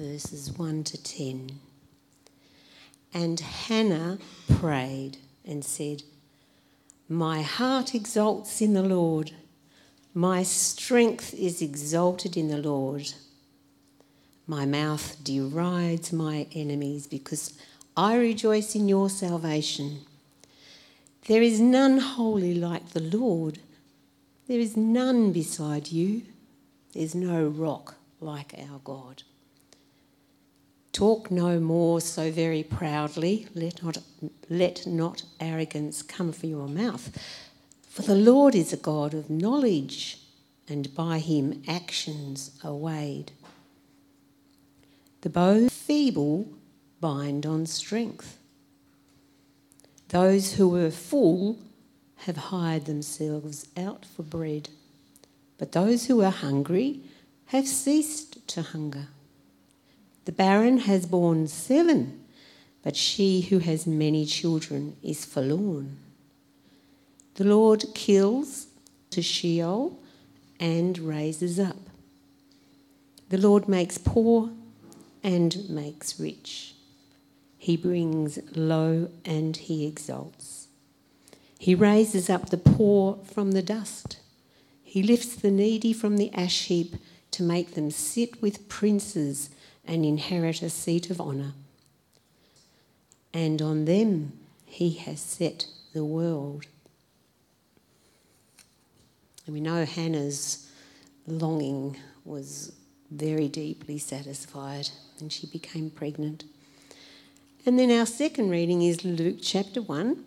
verses 1 to 10. And Hannah prayed and said, My heart exalts in the Lord, my strength is exalted in the Lord. My mouth derides my enemies because I rejoice in your salvation. There is none holy like the Lord. There is none beside you. There's no rock like our God. Talk no more so very proudly, let not, let not arrogance come from your mouth. For the Lord is a God of knowledge, and by him actions are weighed. The bow feeble bind on strength. Those who were full have hired themselves out for bread, but those who are hungry have ceased to hunger. The barren has borne seven, but she who has many children is forlorn. The Lord kills to Sheol and raises up. The Lord makes poor and makes rich. He brings low and he exalts. He raises up the poor from the dust. He lifts the needy from the ash heap to make them sit with princes and inherit a seat of honour. And on them he has set the world. And we know Hannah's longing was very deeply satisfied, and she became pregnant. And then our second reading is Luke chapter 1,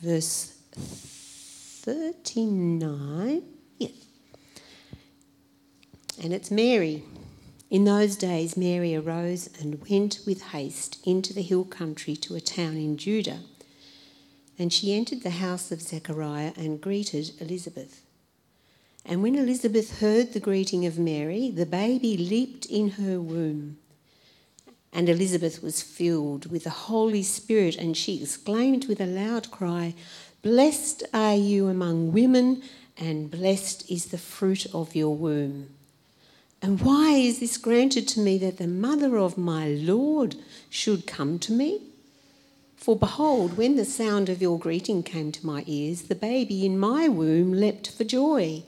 verse 39. Yeah. And it's Mary. In those days, Mary arose and went with haste into the hill country to a town in Judah. And she entered the house of Zechariah and greeted Elizabeth. And when Elizabeth heard the greeting of Mary, the baby leaped in her womb. And Elizabeth was filled with the Holy Spirit, and she exclaimed with a loud cry, Blessed are you among women, and blessed is the fruit of your womb. And why is this granted to me that the mother of my Lord should come to me? For behold, when the sound of your greeting came to my ears, the baby in my womb leapt for joy.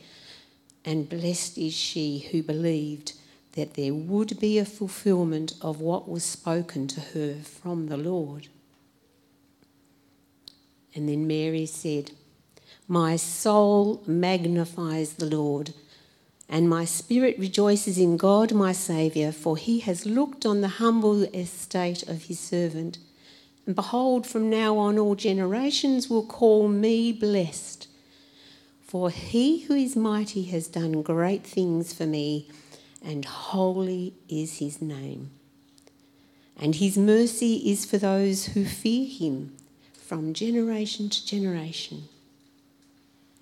And blessed is she who believed that there would be a fulfillment of what was spoken to her from the Lord. And then Mary said, My soul magnifies the Lord, and my spirit rejoices in God my Saviour, for he has looked on the humble estate of his servant. And behold, from now on all generations will call me blessed. For he who is mighty has done great things for me and holy is his name. And his mercy is for those who fear him from generation to generation.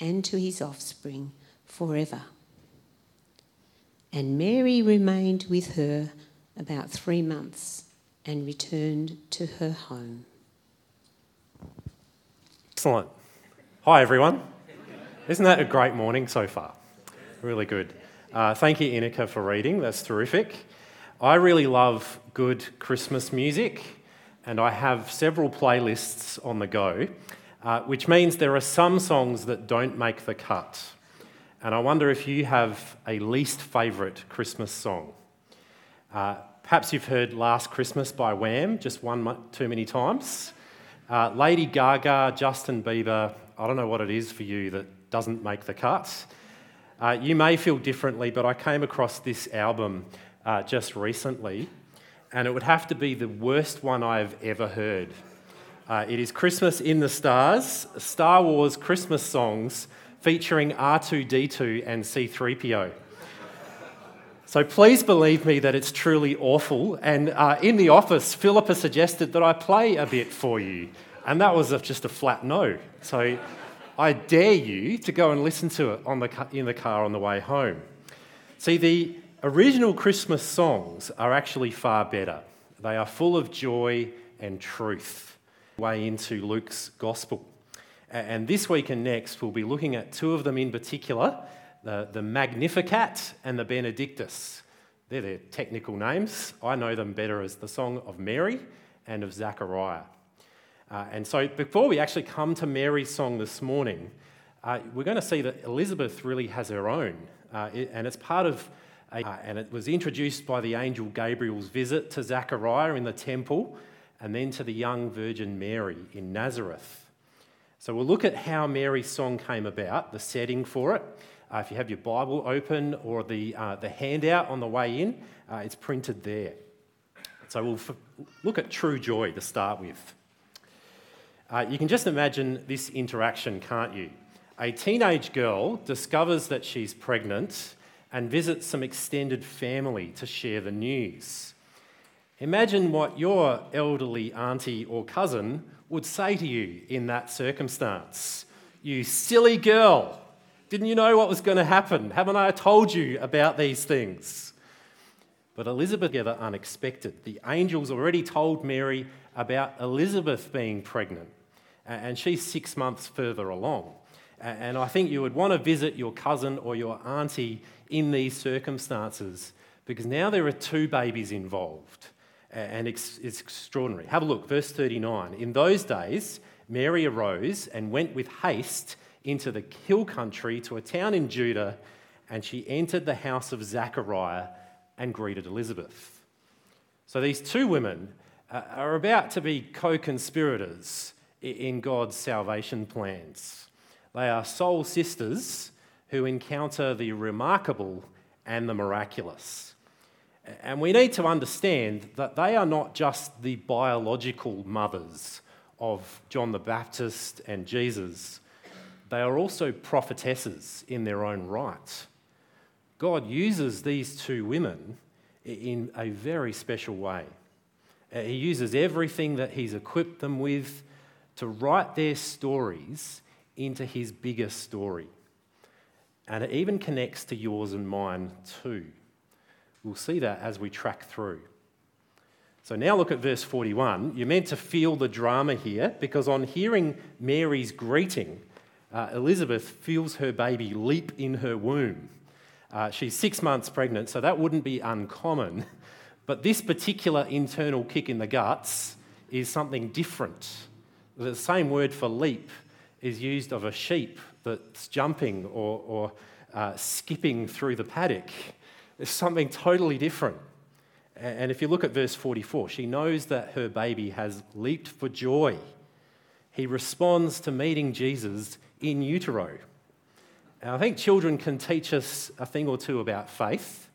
and to his offspring forever. And Mary remained with her about three months and returned to her home. Excellent. Hi, everyone. Isn't that a great morning so far? Really good. Uh, thank you, Inika, for reading. That's terrific. I really love good Christmas music, and I have several playlists on the go, uh, which means there are some songs that don't make the cut. And I wonder if you have a least favourite Christmas song. Uh, perhaps you've heard Last Christmas by Wham just one too many times. Uh, Lady Gaga, Justin Bieber, I don't know what it is for you that doesn't make the cut. Uh, you may feel differently, but I came across this album uh, just recently, and it would have to be the worst one I've ever heard. Uh, it is Christmas in the Stars, Star Wars Christmas songs featuring R2D2 and C3PO. So please believe me that it's truly awful. And uh, in the office, Philippa suggested that I play a bit for you. And that was a, just a flat no. So I dare you to go and listen to it the, in the car on the way home. See, the original Christmas songs are actually far better. They are full of joy and truth, way into Luke's gospel. And this week and next, we'll be looking at two of them in particular the, the Magnificat and the Benedictus. They're their technical names. I know them better as the Song of Mary and of Zechariah. Uh, and so, before we actually come to Mary's song this morning, uh, we're going to see that Elizabeth really has her own. Uh, it, and it's part of, a, uh, and it was introduced by the angel Gabriel's visit to Zechariah in the temple and then to the young Virgin Mary in Nazareth. So, we'll look at how Mary's song came about, the setting for it, uh, if you have your Bible open or the, uh, the handout on the way in, uh, it's printed there. So we'll f- look at true joy to start with. Uh, you can just imagine this interaction, can't you? A teenage girl discovers that she's pregnant and visits some extended family to share the news. Imagine what your elderly auntie or cousin would say to you in that circumstance. You silly girl, didn't you know what was going to happen? Haven't I told you about these things? But Elizabeth together unexpected. The angels already told Mary about Elizabeth being pregnant, and she's six months further along. And I think you would want to visit your cousin or your auntie in these circumstances because now there are two babies involved, and it's, extraordinary. Have a look, verse 39. In those days, Mary arose and went with haste into the hill country to a town in Judah, and she entered the house of Zechariah and greeted Elizabeth. So these two women uh, are about to be co conspirators in God's salvation plans. They are soul sisters who encounter the remarkable and the miraculous. And we need to understand that they are not just the biological mothers of John the Baptist and Jesus, they are also prophetesses in their own right. God uses these two women in a very special way. Uh, he uses everything that He's equipped them with to write their stories into His bigger story. And it even connects to yours and mine too. We'll see that as we track through. So now look at verse 41. You're meant to feel the drama here because on hearing Mary's greeting, uh, Elizabeth feels her baby leap in her womb. Uh, she's six months pregnant, so that wouldn't be uncommon. But this particular internal kick in the guts is something different. The same word for leap is used of a sheep that's jumping or, or uh, skipping through the paddock. It's something totally different. And if you look at verse 44, she knows that her baby has leaped for joy. He responds to meeting Jesus in utero. And I think children can teach us a thing or two about faith.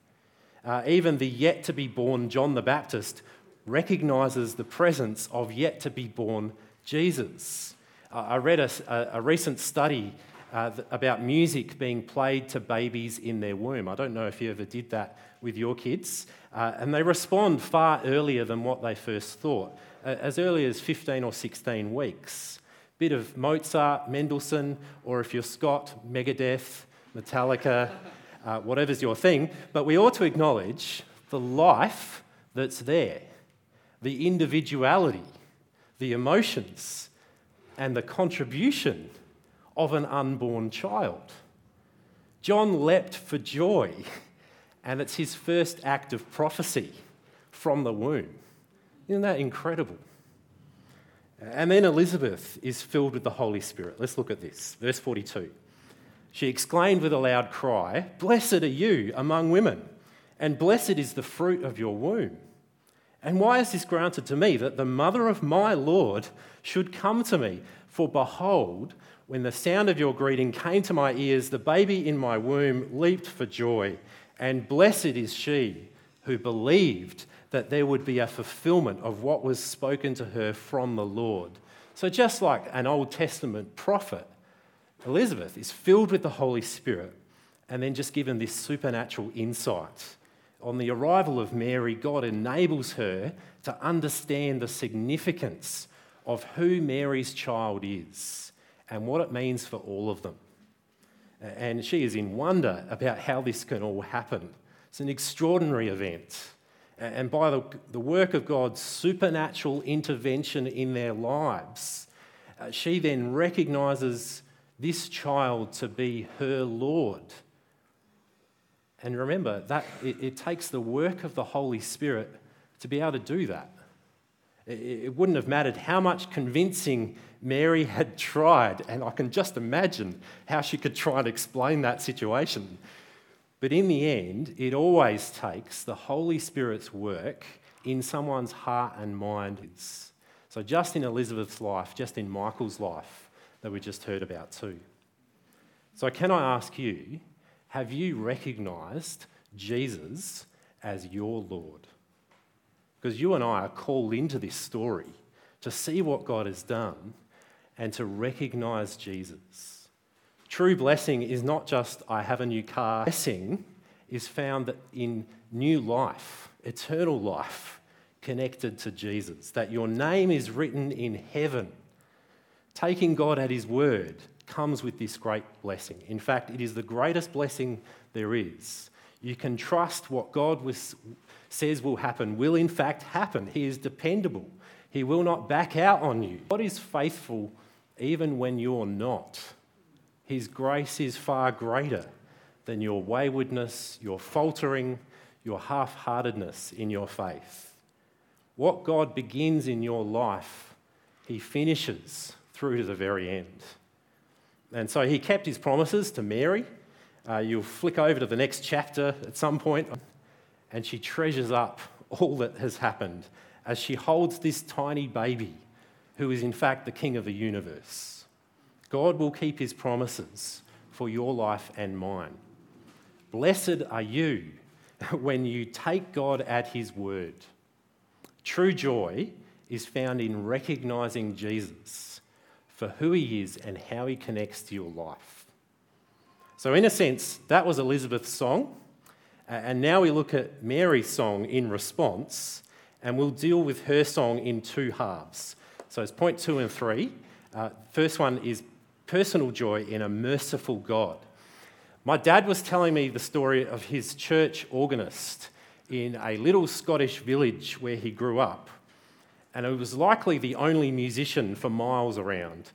Uh, even the yet to be born John the Baptist recognizes the presence of yet to be born Jesus. Uh, I read a, a recent study uh, about music being played to babies in their womb. I don't know if you ever did that with your kids. Uh, and they respond far earlier than what they first thought, as early as 15 or 16 weeks bit of Mozart, Mendelssohn, or if you're Scott, Megadeth, Metallica, uh, whatever's your thing. But we ought to acknowledge the life that's there, the individuality, the emotions, and the contribution of an unborn child. John leapt for joy, and it's his first act of prophecy from the womb. Isn't that incredible? And then Elizabeth is filled with the Holy Spirit. Let's look at this. Verse 42. She exclaimed with a loud cry, Blessed are you among women, and blessed is the fruit of your womb. And why is this granted to me, that the mother of my Lord should come to me? For behold, when the sound of your greeting came to my ears, the baby in my womb leaped for joy. And blessed is she who believed that there would be a fulfillment of what was spoken to her from the Lord. So, just like an Old Testament prophet, Elizabeth is filled with the Holy Spirit and then just given this supernatural insight on the arrival of Mary, God enables her to understand the significance of who Mary's child is and what it means for all of them. And she is in wonder about how this can all happen. It's an extraordinary event. And by the, the work of God's supernatural intervention in their lives, uh, she then recognizes this child to be her Lord. And remember, that it, it takes the work of the Holy Spirit to be able to do that. It, wouldn't have mattered how much convincing Mary had tried, and I can just imagine how she could try and explain that situation. But in the end, it always takes the Holy Spirit's work in someone's heart and mind. So, just in Elizabeth's life, just in Michael's life, that we just heard about too. So, can I ask you, have you recognised Jesus as your Lord? Because you and I are called into this story to see what God has done and to recognise Jesus. True blessing is not just, I have a new car. Blessing is found in new life, eternal life, connected to Jesus. That your name is written in heaven. Taking God at His word comes with this great blessing. In fact, it is the greatest blessing there is. You can trust what God was, says will happen will in fact happen. He is dependable. He will not back out on you. God is faithful even when you're not. His grace is far greater than your waywardness, your faltering, your half heartedness in your faith. What God begins in your life, He finishes through to the very end. And so He kept His promises to Mary. Uh, you'll flick over to the next chapter at some point, and she treasures up all that has happened as she holds this tiny baby who is, in fact, the King of the universe. God will keep his promises for your life and mine. Blessed are you when you take God at his word. True joy is found in recognizing Jesus for who he is and how he connects to your life. So, in a sense, that was Elizabeth's song. And now we look at Mary's song in response, and we'll deal with her song in two halves. So, it's point two and three. Uh, first one is personal joy in a merciful God. My dad was telling me the story of his church organist in a little Scottish village where he grew up. And he was likely the only musician for miles around.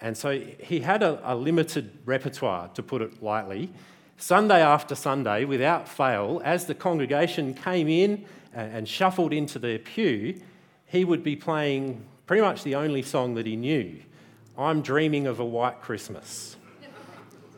And so he had a, a limited repertoire, to put it lightly. Sunday after Sunday, without fail, as the congregation came in and, shuffled into their pew, he would be playing pretty much the only song that he knew. I'm dreaming of a white Christmas.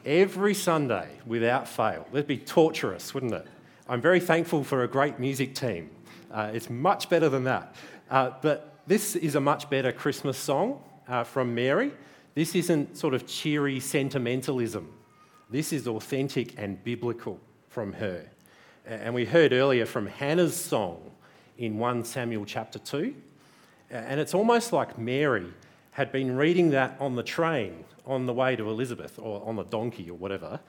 Every Sunday, without fail. That'd be torturous, wouldn't it? I'm very thankful for a great music team. Uh, it's much better than that. Uh, but this is a much better Christmas song uh, from Mary. This isn't sort of cheery sentimentalism. This is authentic and biblical from her. And we heard earlier from Hannah's song in 1 Samuel chapter 2. And it's almost like Mary had been reading that on the train on the way to Elizabeth or on the donkey or whatever,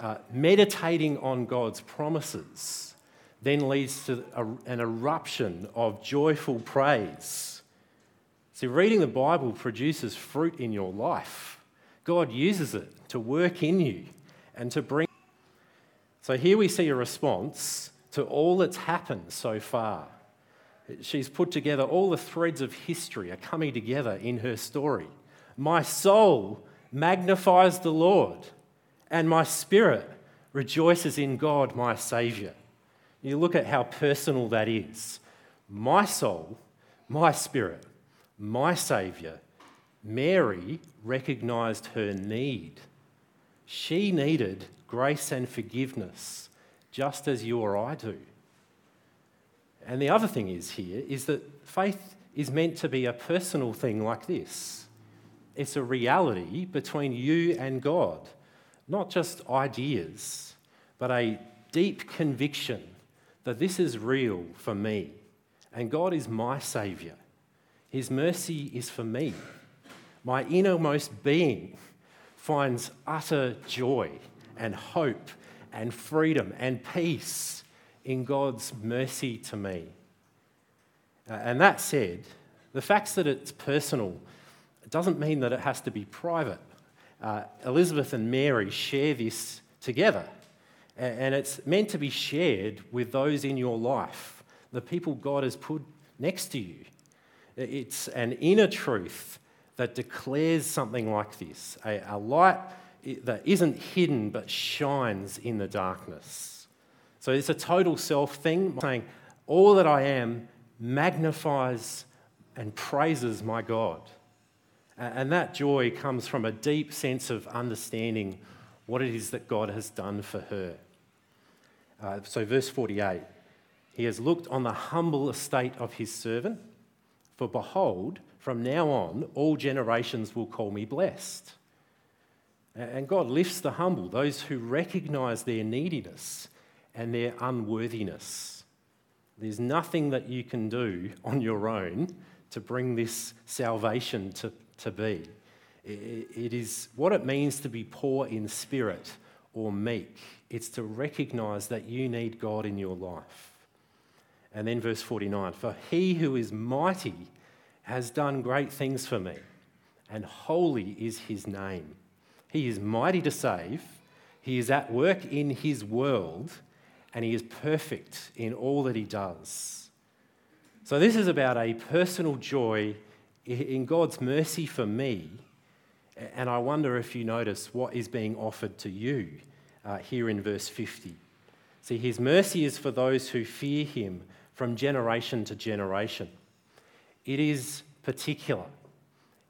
uh, meditating on God's promises then leads to a, an eruption of joyful praise. See, reading the Bible produces fruit in your life. God uses it to work in you and to bring. So here we see a response to all that's happened so far. She's put together all the threads of history are coming together in her story. My soul magnifies the Lord, and my spirit rejoices in God, my Saviour. You look at how personal that is. My soul, my spirit, my Saviour. Mary recognised her need. She needed grace and forgiveness, just as you or I do. And the other thing is here is that faith is meant to be a personal thing like this. It's a reality between you and God, not just ideas, but a deep conviction that this is real for me and God is my Saviour. His mercy is for me. My innermost being finds utter joy and hope and freedom and peace in God's mercy to me. Uh, and that said, the fact that it's personal doesn't mean that it has to be private. Uh, Elizabeth and Mary share this together, and it's meant to be shared with those in your life, the people God has put next to you. It's an inner truth that declares something like this a, a light that isn't hidden but shines in the darkness. So it's a total self thing, saying, All that I am magnifies and praises my God. And that joy comes from a deep sense of understanding what it is that God has done for her. Uh, so, verse 48 He has looked on the humble estate of his servant, for behold, from now on, all generations will call me blessed. And God lifts the humble, those who recognize their neediness and their unworthiness. There's nothing that you can do on your own to bring this salvation to, to be. It is what it means to be poor in spirit or meek. It's to recognize that you need God in your life. And then verse 49 For he who is mighty has done great things for me, and holy is his name. He is mighty to save, he is at work in his world, and he is perfect in all that he does. So, this is about a personal joy in God's mercy for me. And I wonder if you notice what is being offered to you uh, here in verse 50. See, his mercy is for those who fear him from generation to generation. It is particular,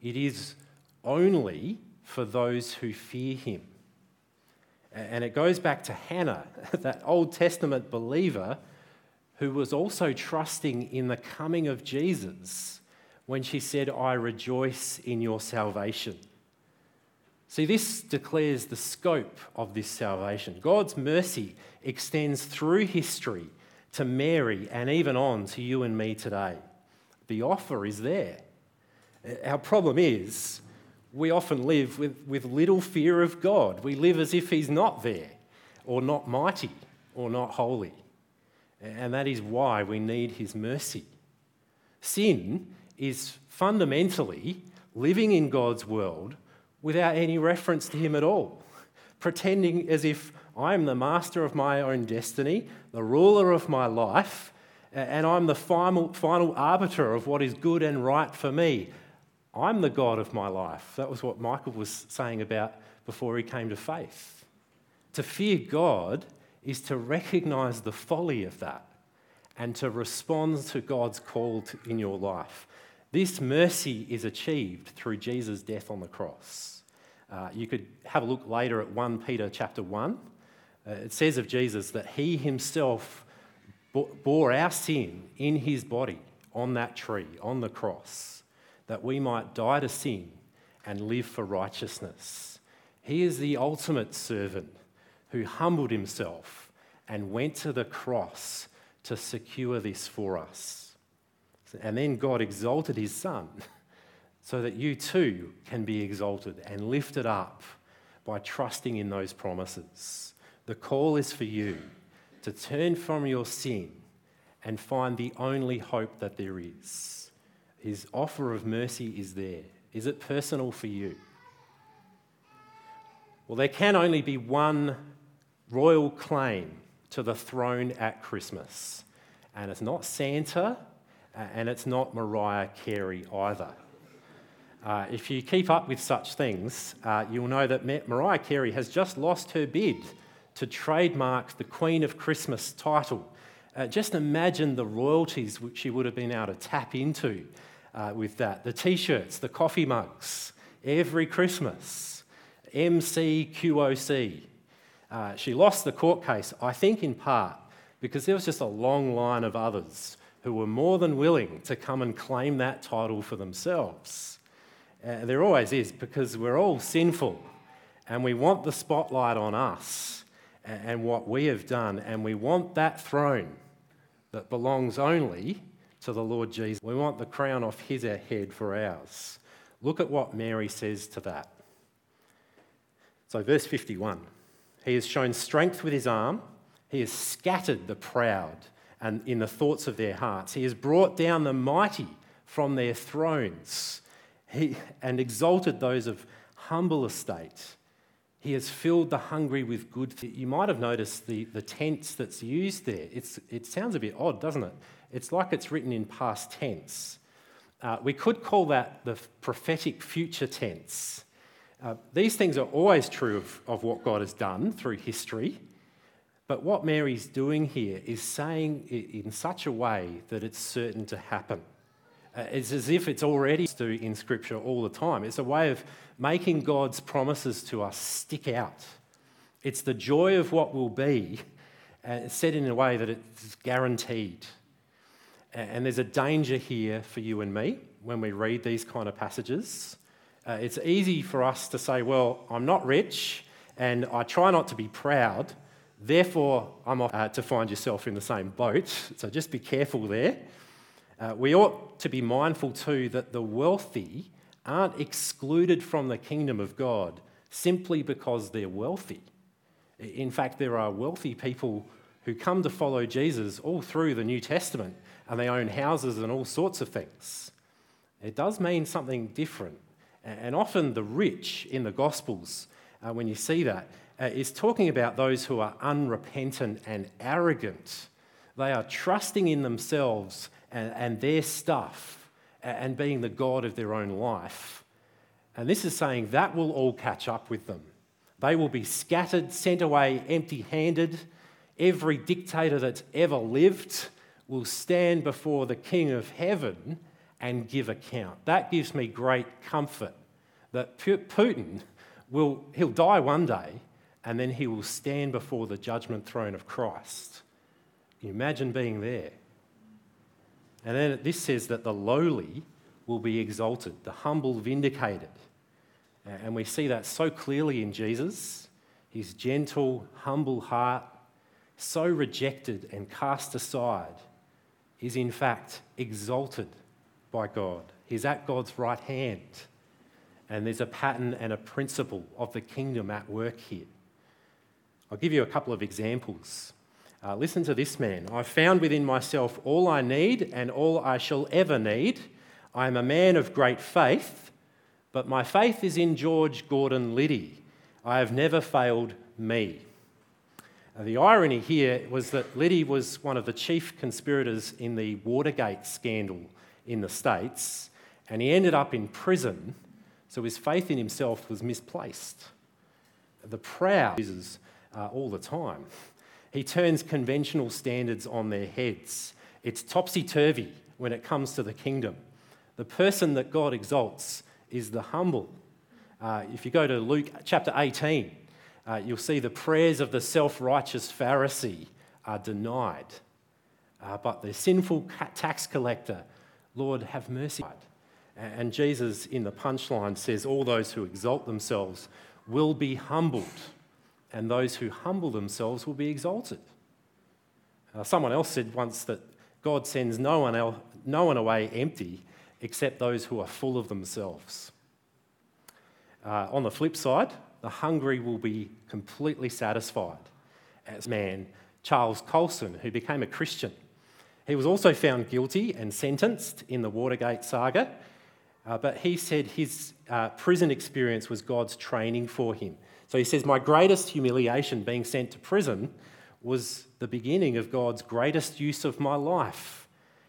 it is only for those who fear him. And it goes back to Hannah, that Old Testament believer who was also trusting in the coming of Jesus when she said, I rejoice in your salvation. See, this declares the scope of this salvation. God's mercy extends through history to Mary and even on to you and me today. The offer is there. Uh, our problem is we often live with, with little fear of God. We live as if He's not there, or not mighty, or not holy. And that is why we need His mercy. Sin is fundamentally living in God's world without any reference to Him at all, pretending as if I am the master of my own destiny, the ruler of my life, and I'm the final, final arbiter of what is good and right for me. I'm the God of my life. That was what Michael was saying about before he came to faith. To fear God is to recognize the folly of that and to respond to God's call to, in your life. This mercy is achieved through Jesus' death on the cross. Uh, you could have a look later at 1 Peter chapter 1. Uh, it says of Jesus that he himself bore our sin in his body on that tree, on the cross that we might die to sin and live for righteousness. He is the ultimate servant who humbled himself and went to the cross to secure this for us. And then God exalted his Son so that you too can be exalted and lifted up by trusting in those promises. The call is for you to turn from your sin and find the only hope that there is his offer of mercy is there. Is it personal for you? Well, there can only be one royal claim to the throne at Christmas, and it's not Santa and it's not Mariah Carey either. Uh, if you keep up with such things, uh, you'll know that Mariah Carey has just lost her bid to trademark the Queen of Christmas title. Uh, just imagine the royalties which she would have been able to tap into uh, with that. The t shirts, the coffee mugs, every Christmas, MCQOC. Uh, she lost the court case, I think, in part because there was just a long line of others who were more than willing to come and claim that title for themselves. Uh, there always is because we're all sinful and we want the spotlight on us and what we have done, and we want that throne that belongs only to the Lord Jesus. We want the crown off his head for ours. Look at what Mary says to that. So, verse 51 He has shown strength with his arm, He has scattered the proud and in the thoughts of their hearts. He has brought down the mighty from their thrones he, and exalted those of humble estate. He has filled the hungry with good. You might have noticed the, the tense that's used there. It's, it sounds a bit odd, doesn't it? It's like it's written in past tense. Uh, we could call that the prophetic future tense. Uh, these things are always true of, of what God has done through history. But what Mary's doing here is saying it in such a way that it's certain to happen. Uh, it's as if it's already in Scripture all the time. It's a way of making God's promises to us stick out. It's the joy of what will be, uh, said in a way that it's guaranteed. And there's a danger here for you and me when we read these kind of passages. Uh, it's easy for us to say, well, I'm not rich and I try not to be proud, Therefore, I'm off uh, to find yourself in the same boat, so just be careful there. Uh, we ought to be mindful too that the wealthy aren't excluded from the kingdom of God simply because they're wealthy. In fact, there are wealthy people who come to follow Jesus all through the New Testament and they own houses and all sorts of things. It does mean something different. And often the rich in the Gospels, uh, when you see that, uh, is talking about those who are unrepentant and arrogant. They are trusting in themselves and, and their stuff and being the God of their own life. And this is saying that will all catch up with them. They will be scattered, sent away empty handed. Every dictator that's ever lived will stand before the King of heaven and give account. That gives me great comfort that Putin will, he'll die one day, and then he will stand before the judgment throne of Christ. You imagine being there. And then this says that the lowly will be exalted, the humble vindicated. And we see that so clearly in Jesus. His gentle, humble heart, so rejected and cast aside, is in fact exalted by God. He's at God's right hand. And there's a pattern and a principle of the kingdom at work here. I'll give you a couple of examples. Uh, listen to this man. I found within myself all I need and all I shall ever need. I am a man of great faith, but my faith is in George Gordon Liddy. I have never failed me. Uh, the irony here was that Liddy was one of the chief conspirators in the Watergate scandal in the States, and he ended up in prison, so his faith in himself was misplaced. The proud uh, all the time. He turns conventional standards on their heads. It's topsy turvy when it comes to the kingdom. The person that God exalts is the humble. Uh, if you go to Luke chapter 18, uh, you'll see the prayers of the self righteous Pharisee are denied. Uh, but the sinful tax collector, Lord, have mercy. And Jesus, in the punchline, says, All those who exalt themselves will be humbled and those who humble themselves will be exalted. Uh, someone else said once that God sends no one, el- no one away empty except those who are full of themselves. Uh, on the flip side, the hungry will be completely satisfied. As man Charles Colson, who became a Christian, he was also found guilty and sentenced in the Watergate saga, uh, but he said his uh, prison experience was God's training for him so he says, My greatest humiliation, being sent to prison, was the beginning of God's greatest use of my life.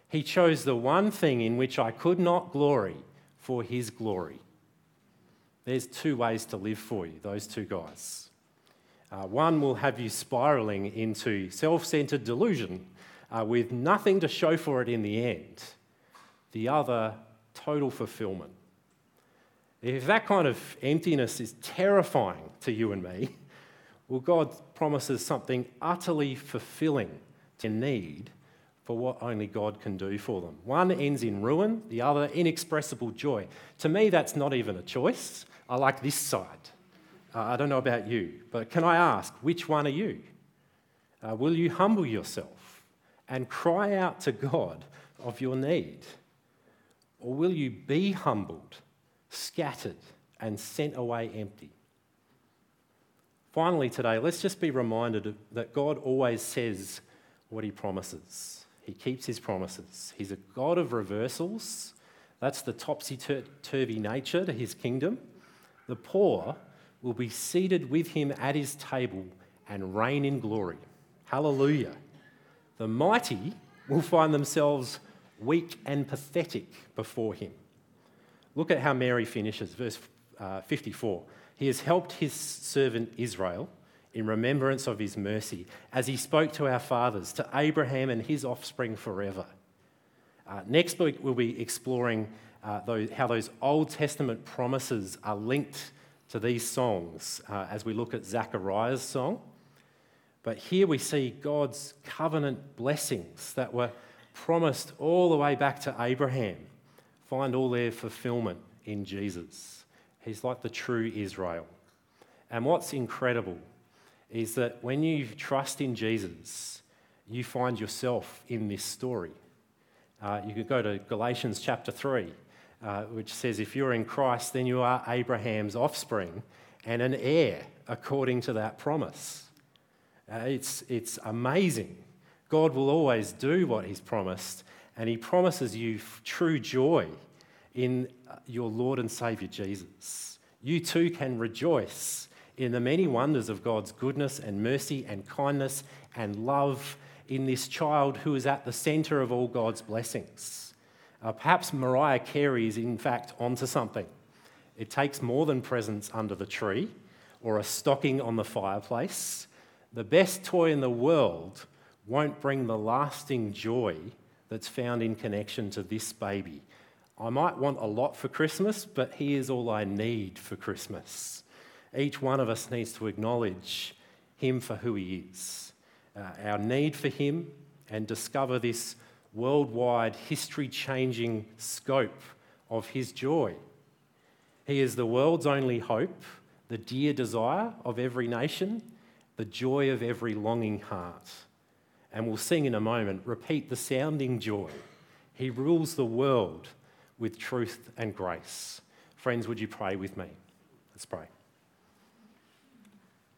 He chose the one thing in which I could not glory for his glory. There's two ways to live for you, those two guys. Uh, one will have you spiraling into self centered delusion uh, with nothing to show for it in the end. The other, total fulfillment. If that kind of emptiness is terrifying to you and me, well, God promises something utterly fulfilling to need for what only God can do for them. One ends in ruin, the other inexpressible joy. To me, that's not even a choice. I like this side. Uh, I don't know about you, but can I ask, which one are you? Uh, will you humble yourself and cry out to God of your need? Or will you be humbled scattered, and sent away empty. Finally, today, let's just be reminded that God always says what he promises. He keeps his promises. He's a God of reversals. That's the topsy turvy nature to his kingdom. The poor will be seated with him at his table and reign in glory. Hallelujah. The mighty will find themselves weak and pathetic before him. Look at how Mary finishes, verse uh, 54. He has helped his servant Israel in remembrance of his mercy, as he spoke to our fathers, to Abraham and his offspring forever. Uh, next week, we'll be exploring uh, those, how those Old Testament promises are linked to these songs uh, as we look at Zechariah's song. But here we see God's covenant blessings that were promised all the way back to Abraham find all their fulfillment in Jesus. He's like the true Israel. And what's incredible is that when you trust in Jesus, you find yourself in this story. Uh, you could go to Galatians chapter 3, uh, which says, If you're in Christ, then you are Abraham's offspring and an heir according to that promise. Uh, it's, it's amazing. God will always do what He's promised, and He promises you true joy in uh, your Lord and Saviour Jesus. You too can rejoice in the many wonders of God's goodness and mercy and kindness and love in this child who is at the centre of all God's blessings. Uh, perhaps Mariah Carey is, in fact, onto something. It takes more than presents under the tree or a stocking on the fireplace. The best toy in the world won't bring the lasting joy that's found in connection to this baby. I might want a lot for Christmas, but he is all I need for Christmas. Each one of us needs to acknowledge him for who he is, uh, our need for him, and discover this worldwide, history changing scope of his joy. He is the world's only hope, the dear desire of every nation, the joy of every longing heart. And we'll sing in a moment, repeat the sounding joy. He rules the world with truth and grace. Friends, would you pray with me? Let's pray.